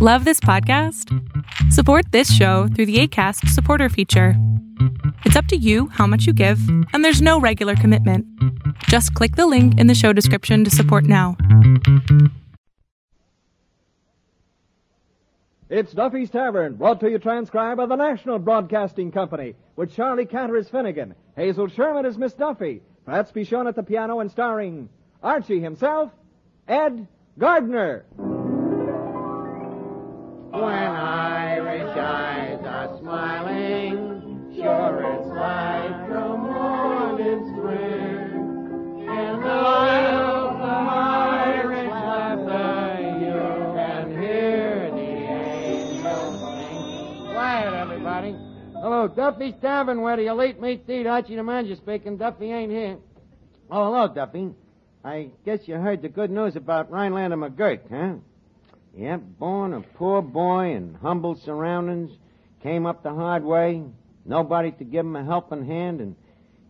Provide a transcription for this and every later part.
Love this podcast? Support this show through the ACAST supporter feature. It's up to you how much you give, and there's no regular commitment. Just click the link in the show description to support now. It's Duffy's Tavern, brought to you transcribed by the National Broadcasting Company, with Charlie Cantor as Finnegan, Hazel Shermet as Miss Duffy, Fats Pichon at the piano, and starring Archie himself, Ed Gardner. When Irish eyes are smiling, sure it's like the morning spring. In the isles of Irish laughter, you can hear the angels sing. Quiet, everybody. Hello, Duffy's Tavern, where do you late meet eat? Archie the manager speaking. Duffy ain't here. Oh, hello, Duffy. I guess you heard the good news about Rhinelander McGurk, huh? Yep, born a poor boy in humble surroundings, came up the hard way, nobody to give him a helping hand, and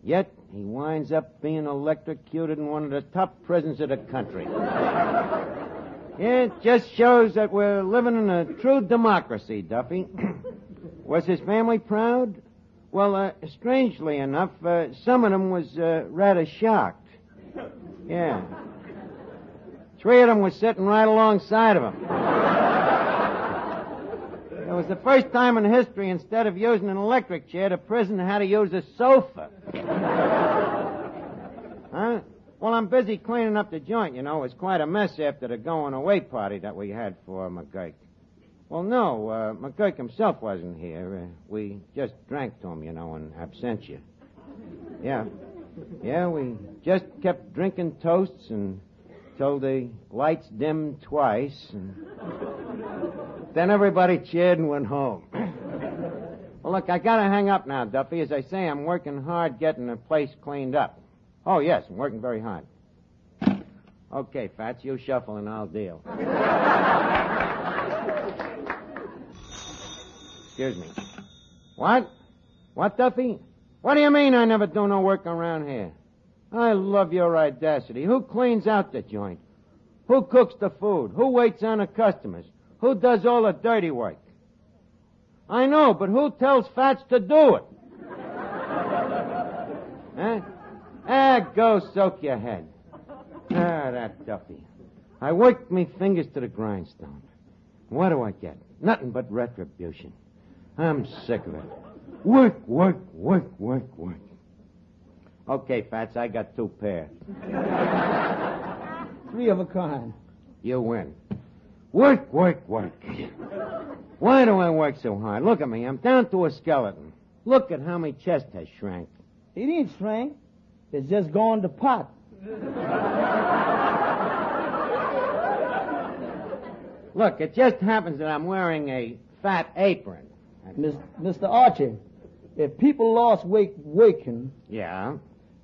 yet he winds up being electrocuted in one of the top prisons of the country. it just shows that we're living in a true democracy, Duffy. was his family proud? Well, uh, strangely enough, uh, some of them was uh, rather shocked. Yeah. Three of them was sitting right alongside of him. It was the first time in history, instead of using an electric chair, the prison had to use a sofa. huh? Well, I'm busy cleaning up the joint, you know. It was quite a mess after the going away party that we had for McGurk. Well, no, uh, McGurk himself wasn't here. Uh, we just drank to him, you know, in absentia. Yeah. Yeah, we just kept drinking toasts and till the lights dimmed twice, and then everybody cheered and went home. well, look, I gotta hang up now, Duffy. As I say, I'm working hard getting the place cleaned up. Oh, yes, I'm working very hard. Okay, Fats, you shuffle and I'll deal. Excuse me. What? What, Duffy? What do you mean I never do no work around here? I love your audacity. Who cleans out the joint? Who cooks the food? Who waits on the customers? Who does all the dirty work? I know, but who tells Fats to do it? huh? Ah, go soak your head. Ah, that Duffy. I worked me fingers to the grindstone. What do I get? Nothing but retribution. I'm sick of it. Work, work, work, work, work. Okay, Fats, I got two pairs. Three of a kind. You win. Work, work, work. Why do I work so hard? Look at me. I'm down to a skeleton. Look at how my chest has shrank. It ain't shrank. It's just gone to pot. Look, it just happens that I'm wearing a fat apron. Miss, Mr. Archie, if people lost weight waking, Yeah?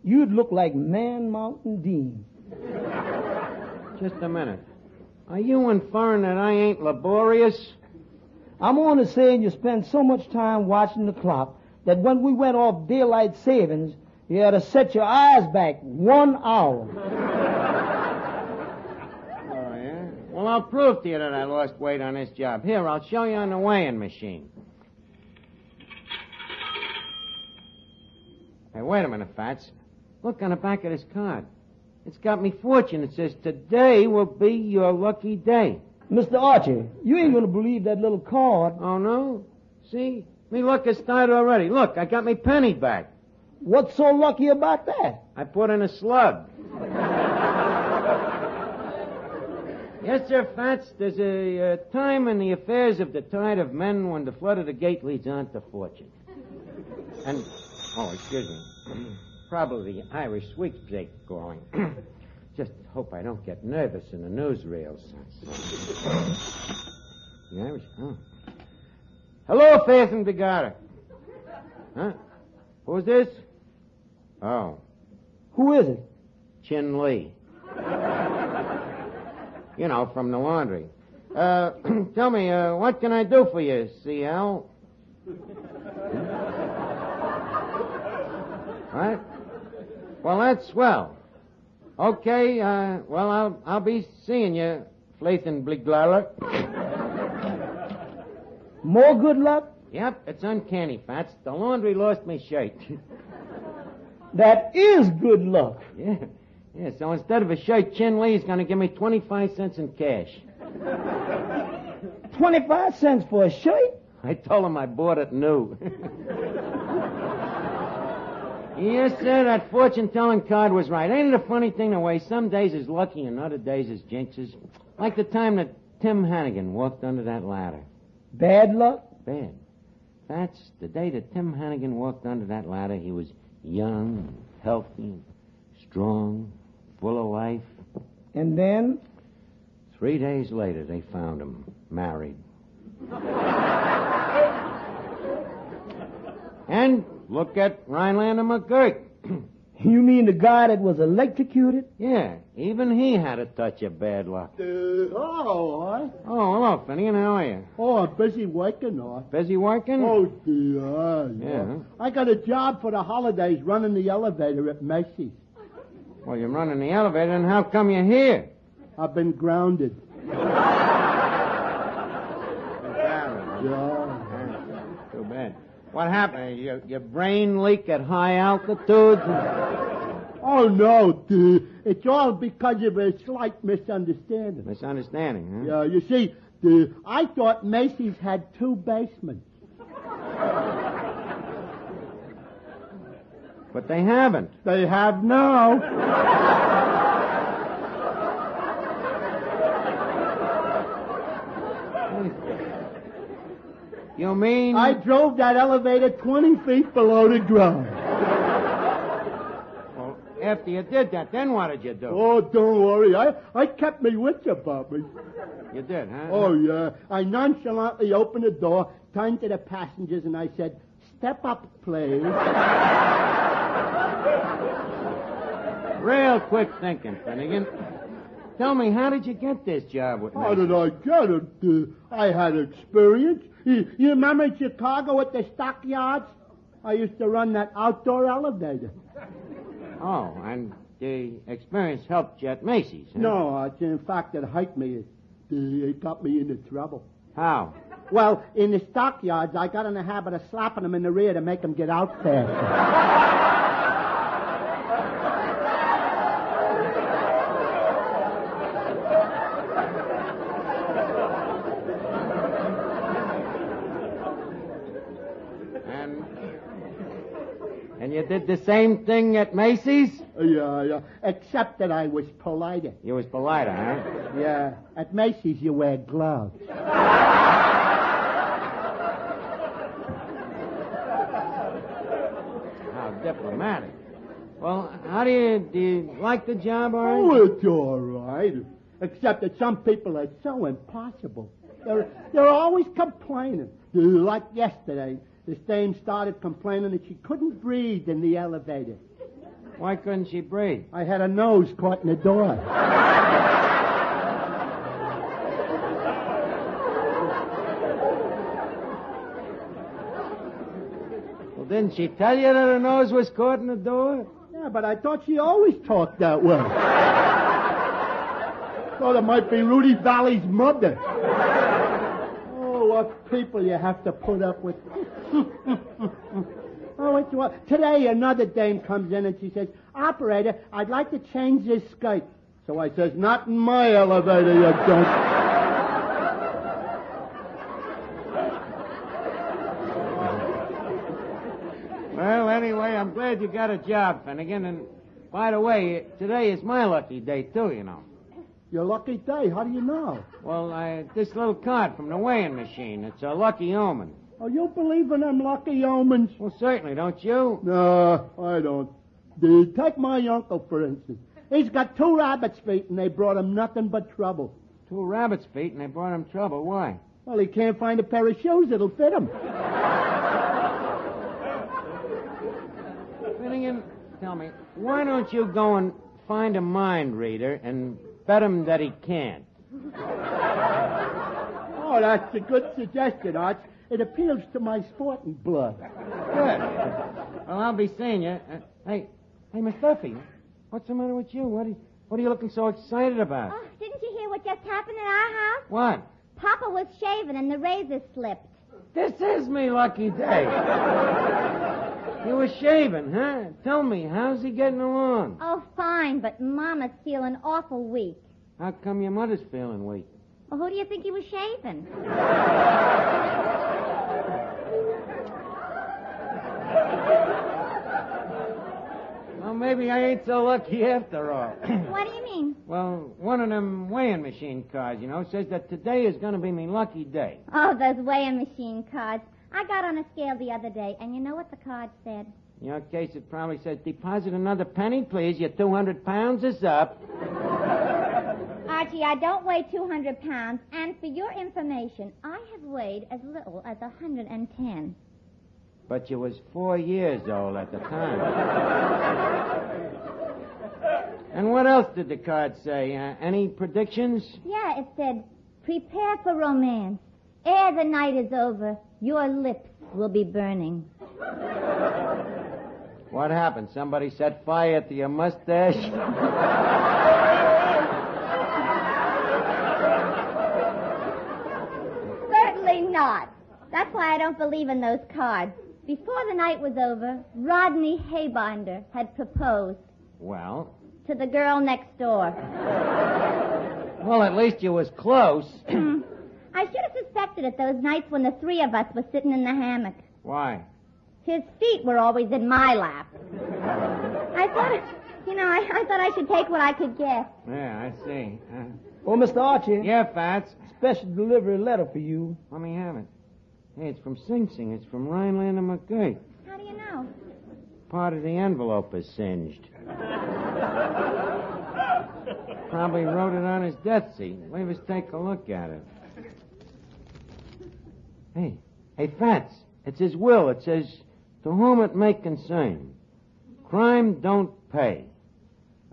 You'd look like Man Mountain Dean. Just a minute. Are you inferring that I ain't laborious? I'm only saying you spend so much time watching the clock that when we went off daylight savings, you had to set your eyes back one hour. Oh, yeah? Well, I'll prove to you that I lost weight on this job. Here, I'll show you on the weighing machine. Hey, wait a minute, Fats. Look on the back of this card. It's got me fortune. It says, today will be your lucky day. Mr. Archie, you ain't gonna believe that little card. Oh, no? See? Me luck has started already. Look, I got me penny back. What's so lucky about that? I put in a slug. yes, sir, Fats. There's a uh, time in the affairs of the tide of men when the flood of the gate leads on to fortune. And, oh, excuse me. Probably the Irish sweepstake going. Just hope I don't get nervous in the newsreels. The Irish, oh. Hello, Faith and Begorra. Huh? Who's this? Oh, Who is it? Chin Lee. you know, from the laundry. Uh, tell me, uh, what can I do for you, CL? what? Well, that's swell. Okay, uh, well, I'll, I'll be seeing you, Flathen Bliglara. More good luck? Yep, it's uncanny, Fats. The laundry lost me shirt. That is good luck. yeah. Yeah, so instead of a shirt, Chin Lee's going to give me 25 cents in cash. 25 cents for a shirt? I told him I bought it new. yes, sir, that fortune telling card was right. Ain't it a funny thing the way some days is lucky and other days is jinxes? Like the time that Tim Hannigan walked under that ladder. Bad luck? Bad. That's the day that Tim Hannigan walked under that ladder. He was young, healthy, strong, full of life. And then? Three days later, they found him married. and look at Rhinelander McGurk. You mean the guy that was electrocuted? yeah, even he had a touch of bad luck. Uh, oh, I, Oh, hello, Finnegan. How are you? oh, I'm busy working, I. Busy working? Oh, dear. Yeah. I got a job for the holidays running the elevator at Macy's. Well, you're running the elevator, and how come you're here? I've been grounded. Yeah. Too bad. What happened? Your, your brain leak at high altitudes? Oh, no. It's all because of a slight misunderstanding. Misunderstanding, huh? Yeah, you see, I thought Macy's had two basements. But they haven't. They have now. You mean? I drove that elevator 20 feet below the ground. Well, after you did that, then what did you do? Oh, don't worry. I, I kept me wits about me. You did, huh? Oh, yeah. I nonchalantly opened the door, turned to the passengers, and I said, Step up, please. Real quick thinking, Finnegan. Tell me, how did you get this job with me? How did I get it? Uh, I had experience. You, you remember in Chicago at the stockyards? I used to run that outdoor elevator. Oh, and the experience helped you at Macy's, huh? No, uh, in fact, it hurt me. It, uh, it got me into trouble. How? Well, in the stockyards, I got in the habit of slapping them in the rear to make them get out faster. you did the same thing at Macy's? Oh, yeah, yeah. Except that I was politer. You was politer, huh? Yeah. At Macy's, you wear gloves. How diplomatic. Well, how do you do? You like the job, all right? Oh, it's all right. Except that some people are so impossible. They're, they're always complaining. Like yesterday, this dame started complaining that she couldn't breathe in the elevator. Why couldn't she breathe? I had a nose caught in the door. Well, didn't she tell you that her nose was caught in the door? Yeah, but I thought she always talked that way. Thought it might be Rudy Vallee's mother. What people you have to put up with. oh, what? Today another dame comes in and she says, Operator, I'd like to change this skirt. So I says, Not in my elevator, you don't. Well, anyway, I'm glad you got a job, Finnegan. And by the way, today is my lucky day too. You know. Your lucky day. How do you know? Well, I, this little card from the weighing machine. It's a lucky omen. Oh, you believe in them lucky omens? Well, certainly, don't you? No, I don't. Dude, take my uncle, for instance. He's got two rabbit's feet, and they brought him nothing but trouble. Two rabbit's feet, and they brought him trouble. Why? Well, he can't find a pair of shoes that'll fit him. Finnegan, tell me, why don't you go and find a mind reader and bet him that he can't? Oh, that's a good suggestion, Arch. It appeals to my sporting blood. Good. Well, I'll be seeing you. Uh, hey, hey, Miss Duffy, what's the matter with you? What are you, what are you looking so excited about? Oh, didn't you hear what just happened in our house? What? Papa was shaving and the razor slipped. This is me lucky day. you were shaving, huh? Tell me, how's he getting along? Oh, fine, but Mama's feeling awful weak. How come your mother's feeling weak? Well, who do you think he was shaving? Well, maybe I ain't so lucky after all. what do you mean? well, one of them weighing machine cards, you know, says that today is going to be me lucky day. Oh, those weighing machine cards. I got on a scale the other day, and you know what the card said? In your case, it probably says, deposit another penny, please. Your 200 pounds is up. Archie, I don't weigh 200 pounds, and for your information, I have weighed as little as 110. But you was four years old at the time. and what else did the card say? Uh, any predictions? Yeah, it said, prepare for romance. Ere the night is over, your lips will be burning. What happened? Somebody set fire to your mustache? Certainly not. That's why I don't believe in those cards. Before the night was over, Rodney Haybinder had proposed well, to the girl next door. well, at least you was close. I should have suspected it those nights when the three of us were sitting in the hammock. Why? His feet were always in my lap. I thought, you know, I, I thought I should take what I could get. Yeah, I see. Uh, Oh, Mr. Archie. yeah, Fats. Special delivery letter for you. Let me have it. Hey, it's from Sing Sing. It's from Rhinelander McGurk. How do you know? Part of the envelope is singed. Probably wrote it on his death seat. Leave us take a look at it. Hey, hey, Fats. It's his will. It says, to whom it may concern. Crime don't pay.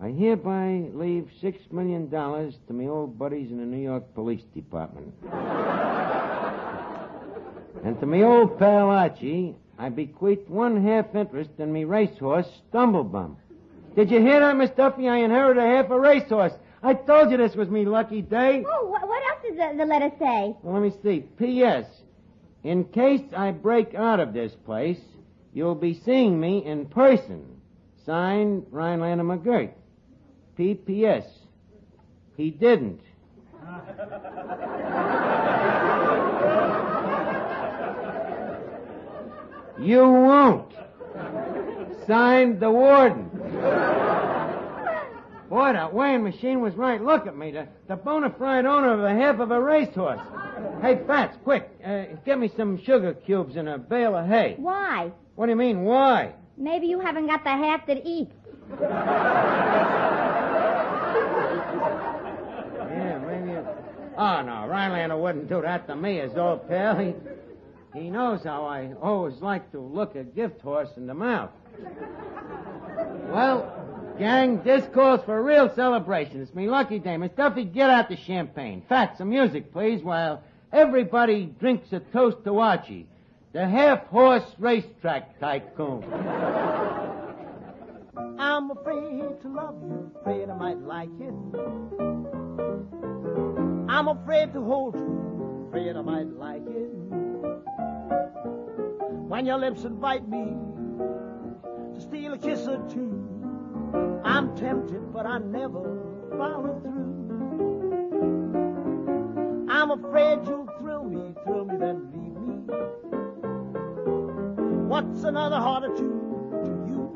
I hereby leave six million dollars to my old buddies in the New York Police Department. And to me old pal Archie, I bequeath one half interest in me racehorse, Stumblebum. Did you hear that, Miss Duffy? I inherited a half a racehorse. I told you this was me lucky day. Oh, what, what else does the, the letter say? Well, let me see. P.S. In case I break out of this place, you'll be seeing me in person. Signed, Rhinelander McGurk. P.P.S. He didn't. You won't. Signed, the warden. Boy, that weighing machine was right. Look at me, the, the bona fide owner of a half of a racehorse. Hey, Fats, quick, uh, get me some sugar cubes and a bale of hay. Why? What do you mean, why? Maybe you haven't got the half that eats. Yeah, maybe it... Oh, no, Rhinelander wouldn't do that to me, his old pal. He, he knows how I always like to look a gift horse in the mouth. Well, gang, this calls for a real celebration. It's me lucky day. Miss Duffy, get out the champagne. Fat, some music, please, while everybody drinks a toast to Archie, the half-horse racetrack tycoon. I'm afraid to love you, afraid I might like it. I'm afraid to hold you, afraid I might like. When your lips invite me to steal a kiss or two, I'm tempted, but I never follow through. I'm afraid you'll thrill me, thrill me, then leave me. What's another heart or two to you?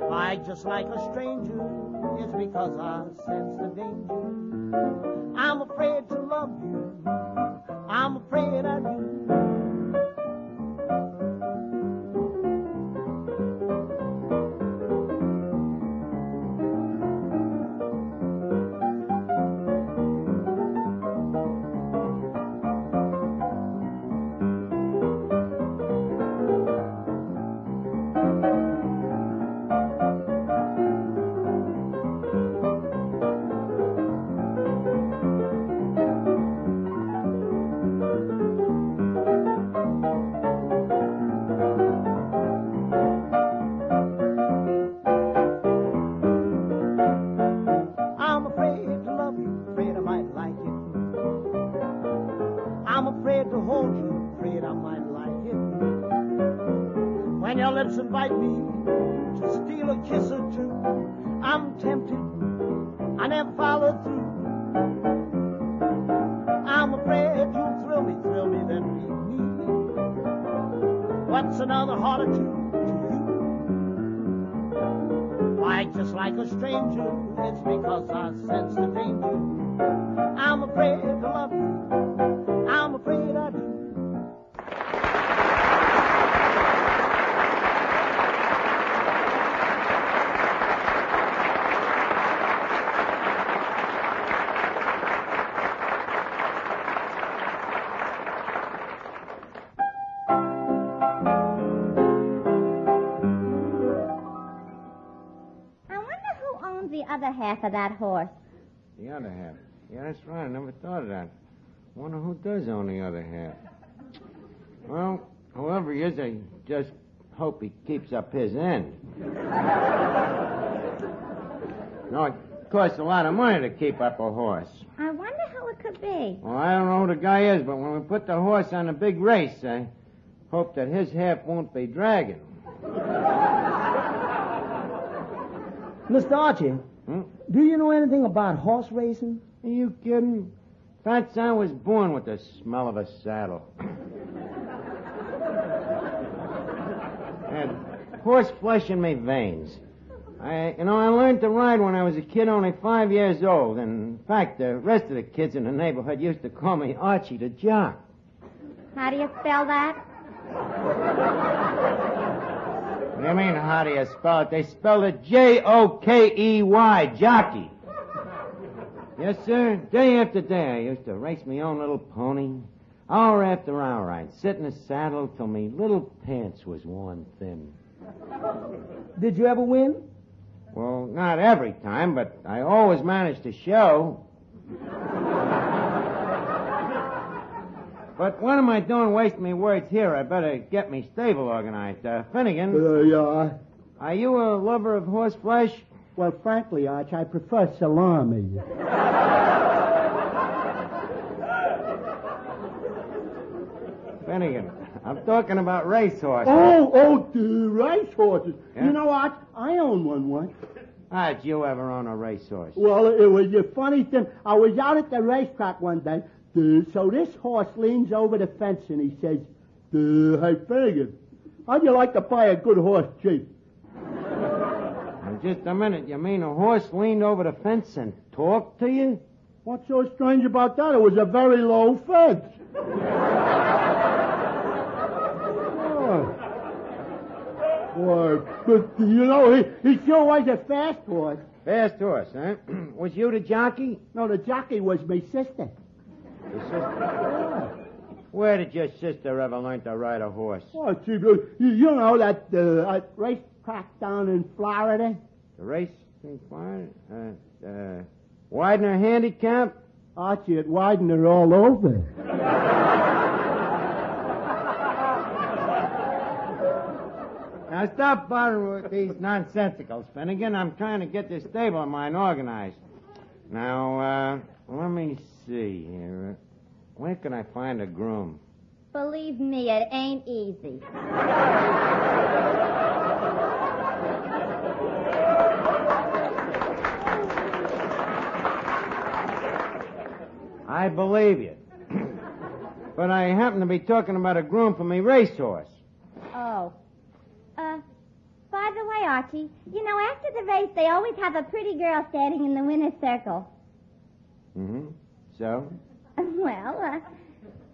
If I just like a stranger, it's because I sense the danger. I'm afraid to it's because I sense the danger. I'm afraid to love you. Half of that horse. The other half. Yeah, that's right. I never thought of that. Wonder who does own the other half. Well, whoever he is, I just hope he keeps up his end. no, it costs a lot of money to keep up a horse. I wonder who it could be. Well, I don't know who the guy is, but when we put the horse on a big race, I hope that his half won't be dragging. Mr. Archie, Hmm? do you know anything about horse racing? Are you kidding? Fats, I was born with the smell of a saddle. and horse flesh in my veins. I, you know, I learned to ride when I was a kid, only five years old. And in fact, the rest of the kids in the neighborhood used to call me Archie the Jock. How do you spell that? What do you mean, how do you spell it? They spelled it J-O-K-E-Y, jockey. Yes, sir. Day after day, I used to race my own little pony. Hour after hour, I'd sit in the saddle till me little pants was worn thin. Did you ever win? Well, not every time, but I always managed to show. But what am I doing wasting my words here? I better get me stable organized. Uh, Finnegan, Uh, yeah. are you a lover of horse flesh? Well, frankly, Arch, I prefer salami. Finnegan, I'm talking about racehorses. Oh, oh, the racehorses. Yeah? You know what? I own one once. How'd you ever own a racehorse? Well, it was a funny thing. I was out at the racetrack one day. So this horse leans over the fence and he says, Hey, Finnegan, how'd you like to buy a good horse cheap? Now, just a minute. You mean a horse leaned over the fence and talked to you? What's so strange about that? It was a very low fence. oh. Boy, but you know, he, he sure was a fast horse. Fast horse, huh? was you the jockey? No, the jockey was my sister. Your sister? Where did your sister ever learn to ride a horse? Oh, gee, you, you know that uh, uh, racetrack down in Florida? The race in Florida? Uh, uh, Widener Handicap? Archie, it widened her all over. Now stop bothering with these nonsensicals, Finnegan. I'm trying to get this stable of mine organized. Now, uh, let me see here. Where can I find a groom? Believe me, it ain't easy. I believe you. but I happen to be talking about a groom for me racehorse. Oh. Uh, by the way, Archie, you know, after the race, they always have a pretty girl standing in the winner's circle. Mm-hmm. So? well, uh,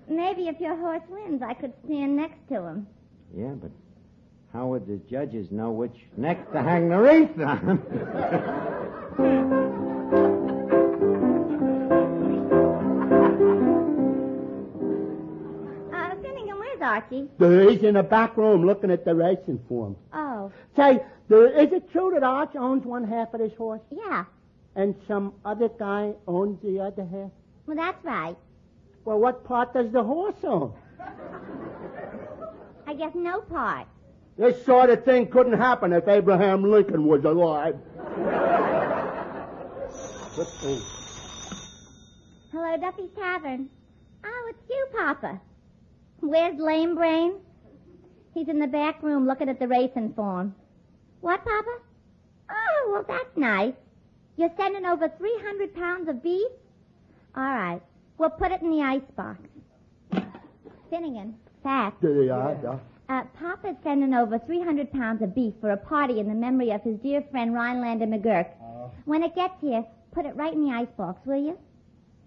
maybe if your horse wins, I could stand next to him. Yeah, but how would the judges know which neck to hang the wreath on? Uh, Finnegan, where's Archie? He's in the back room looking at the racing form. Oh, Say, is it true that Arch owns one half of this horse yeah. and some other guy owns the other half? Well, that's right. Well, what part does the horse own? I guess no part. This sort of thing couldn't happen if Abraham Lincoln was alive. Hello, Duffy's Tavern. Oh, it's you, Papa. Where's Lame Brain? He's in the back room looking at the racing form. What, Papa? Oh, well, that's nice. You're sending over 300 pounds of beef? All right. We'll put it in the icebox. Finnegan, Fat. Are. yeah. Uh, Papa's sending over 300 pounds of beef for a party in the memory of his dear friend Rhinelander McGurk. When it gets here, put it right in the icebox, will you?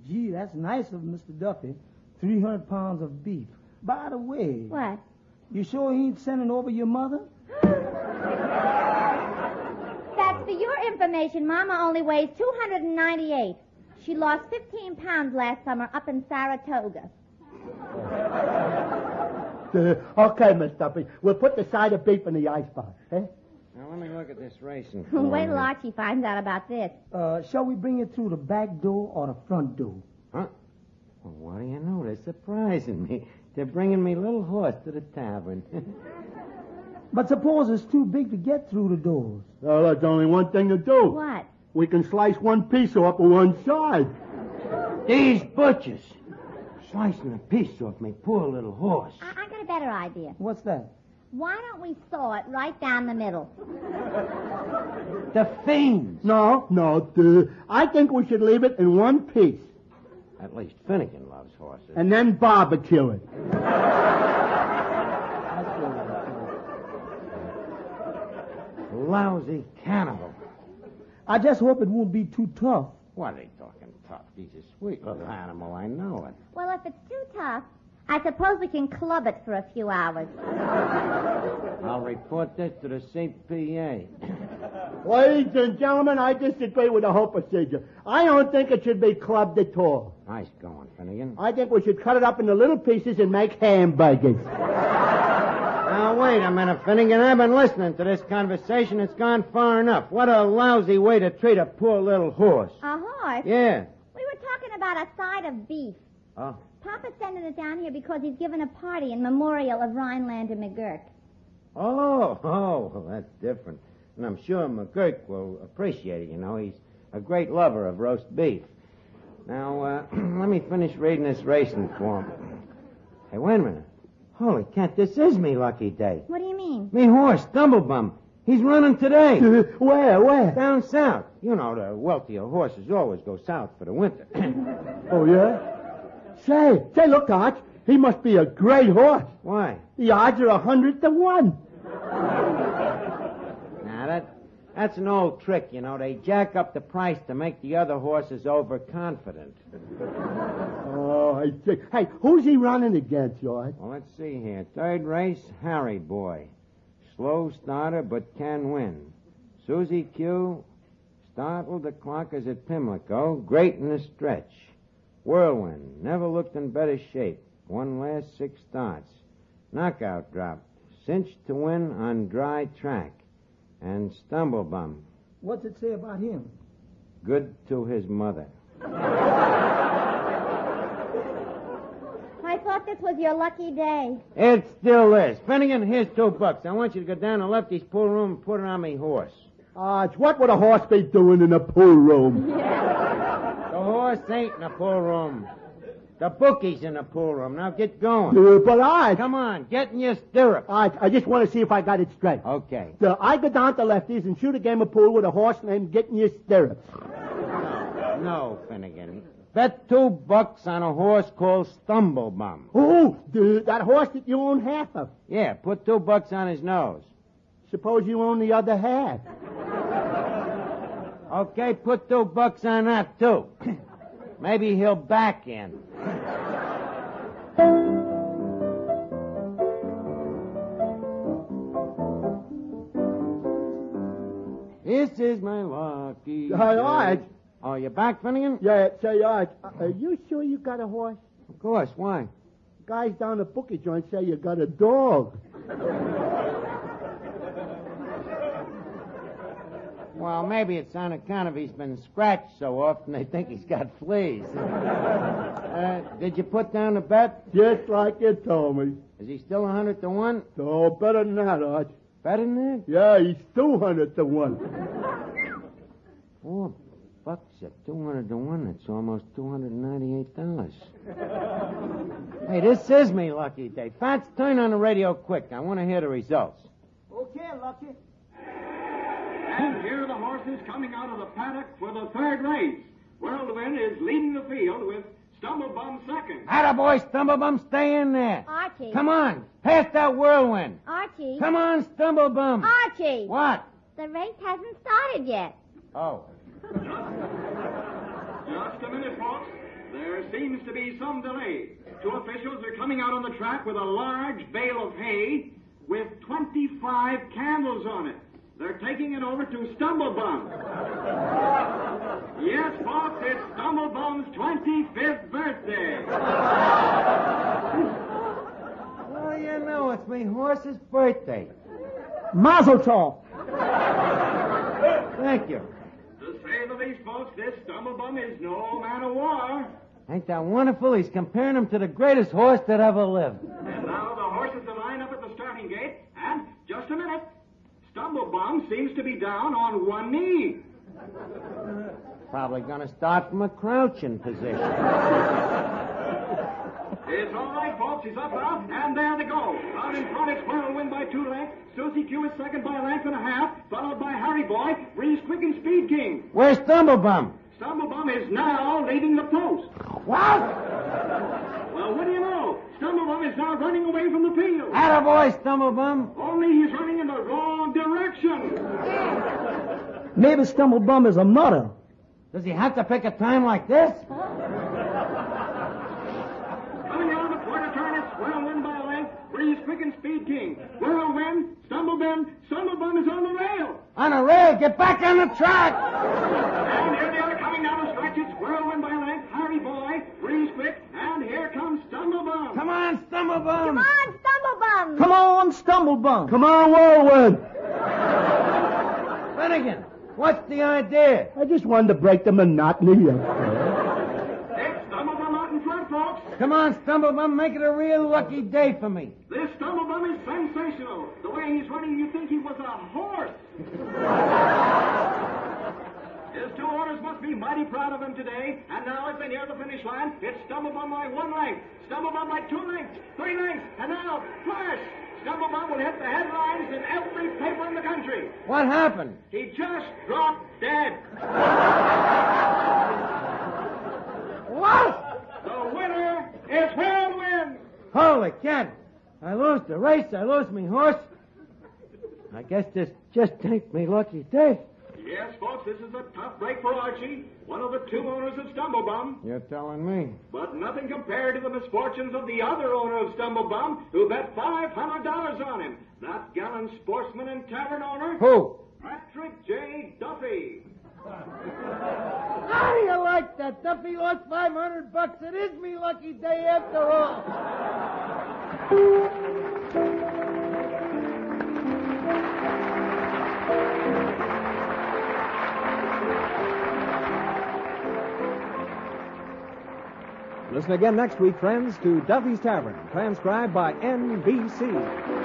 Gee, that's nice of Mr. Duffy. 300 pounds of beef. By the way, What? you sure he ain't sending over your mother? That's for your information. Mama only weighs 298. She lost 15 pounds last summer up in Saratoga. Uh, okay, Miss Duffy. We'll put the side of beef in the icebox. Eh? Now, let me look at this racing. Wait till Archie finds out about this. Uh, shall we bring it through the back door or the front door? Huh? Well, what do you know? They're surprising me. They're bringing me little horse to the tavern. But suppose it's too big to get through the doors. Well, there's only one thing to do. What? We can slice one piece off of one side. These butchers slicing a piece off me poor little horse. I, I got a better idea. What's that? Why don't we saw it right down the middle? The fiends. No, no. uh, I think we should leave it in one piece At least Finnegan loves horses. and then barbecue it. Lousy cannibal. I just hope it won't be too tough. What are they talking tough? He's a sweet little animal. I know it. Well, if it's too tough, I suppose we can club it for a few hours. I'll report this to the CPA. Ladies and gentlemen, I disagree with the whole procedure. I don't think it should be clubbed at all. nice going, Finnegan. I think we should cut it up into little pieces and make hamburgers. Now, wait a minute, Finnegan. I've been listening to this conversation. It's gone far enough. What a lousy way to treat a poor little horse. A horse? Yeah. We were talking about a side of beef. Oh. Papa's sending it down here because he's giving a party in memorial of Rhinelander McGurk. Oh, oh, well, that's different. And I'm sure McGurk will appreciate it, you know. He's a great lover of roast beef. Now, uh, let me finish reading this racing form. Hey, wait a minute. Holy cat, this is me lucky day. What do you mean? Me horse, Stumblebum. He's running today. where, where? Down south. You know, the wealthier horses always go south for the winter. Oh, yeah? Say, say, look, Arch. He must be a great horse. Why? The odds are a hundred to one. Now, that, that's an old trick, you know. They jack up the price to make the other horses overconfident. I. Hey, who's he running against, George? Well, let's see here. Third race, Harry Boy. Slow starter, but can win. Susie Q. Startled the clockers at Pimlico. Great in the stretch. Whirlwind. Never looked in better shape. Won last six starts. Knockout drop. Cinched to win on dry track. And Stumblebum. What's it say about him? Good to his mother. I thought this was your lucky day. It still is. Finnegan, here's two bucks. I want you to go down to Lefty's pool room and put it on me horse. Arch, what would a horse be doing in a pool room? The horse ain't in the pool room. The bookie's in the pool room. Now get going. Uh, but Arch, Come on, get in your stirrup. Arch, I just want to see if I got it straight. Okay. So I go down to Lefty's and shoot a game of pool with a horse named Get in Your Stirrups. No, Finnegan. Bet two bucks on a horse called Stumblebum. Oh, that horse that you own half of. Yeah, put two bucks on his nose. Suppose you own the other half. Okay, put two bucks on that, too. Maybe he'll back in. This is my lucky. Hi, day. Oh, you back, Finnegan? Yeah, say, Arch, are you sure you got a horse? Of course. Why? Guys down the bookie joint say you got a dog. Well, maybe it's on account of he's been scratched so often they think he's got fleas. uh, did you put down the bet? Just like you told me. Is he still a hundred to one? No, better than that, Arch. Better than that? Yeah, he's 200 to 1. Four bucks at two hundred to one. That's almost two hundred and ninety-eight dollars. hey, Hey, this is me lucky day. Fats, turn on the radio quick. I want to hear the results. Okay, Lucky. And here are the horses coming out of the paddock for the third race. Whirlwind is leading the field with Stumblebum second. Attaboy, Stumblebum, stay in there. Archie. Come on, pass that whirlwind. Archie. Come on, Stumblebum. Archie. What? The race hasn't started yet. Oh. Just a minute, folks. There seems to be some delay. Two officials are coming out on the track with a large bale of hay with 25 candles on it. They're taking it over to Stumblebum. yes, folks, it's Stumblebum's 25th birthday. Well, you know, it's my horse's birthday. Mazel tov. Thank you. To say the least, folks, this Stumblebum is no Man o' War. Ain't that wonderful? He's comparing him to the greatest horse that ever lived. And now the horses are lined up at the starting gate, and just a minute. Stumblebum seems to be down on one knee. Probably gonna start from a crouching position. It's all right, folks. He's up now, and there they go. Out in front, it's by two lengths. Susie Q is second by a length and a half, followed by Harry Boy, Breeze Quick, and Speed King. Where's Stumblebum? Stumblebum is now leading the post. What? Well, what do you know? Stumblebum is now running away from the field. Attaboy, Stumblebum. Only he's running in the wrong direction. Maybe Stumblebum is a mutter. Does he have to pick a time like this? Coming out of the quarter turn, it's Whirlwind by a length. Breeze Quick and Speed King. Whirlwind, Stumblebum, Stumblebum is on the rail. On a rail, get back on the track! And here they are coming down the stretch. It's Whirlwind by a length. Harry Boy, Breeze Quick, and here comes Stumblebum. Come on, Stumblebum! Come on, Stumblebum. Come on, Stumblebum. Come on, Whirlwind. Finnegan, what's the idea? I just wanted to break the monotony of It's Stumblebum out in front, folks. Come on, Stumblebum, make it a real lucky day for me. This Stumblebum is sensational. The way he's running, you think he was a horse. His two owners must be mighty proud of him today. And now, as they near the finish line, it's Stumblebum by one length, Stumblebum by two lengths, three lengths, and now, flash! Stumblebum will hit the headlines in every paper in the country. What happened? He just dropped dead. What? The winner is Whirlwind. Holy cat! I lose the race, I lose me horse. I guess this just ain't me lucky day. Yes, folks, this is a tough break for Archie, one of the two owners of Stumblebum. You're telling me. But nothing compared to the misfortunes of the other owner of Stumblebum, who bet $500 on him. That gallant sportsman and tavern owner, Who J. Duffy. How do you like that? Duffy lost 500 bucks. It is me lucky day after all. Listen again next week, friends, to Duffy's Tavern, transcribed by NBC.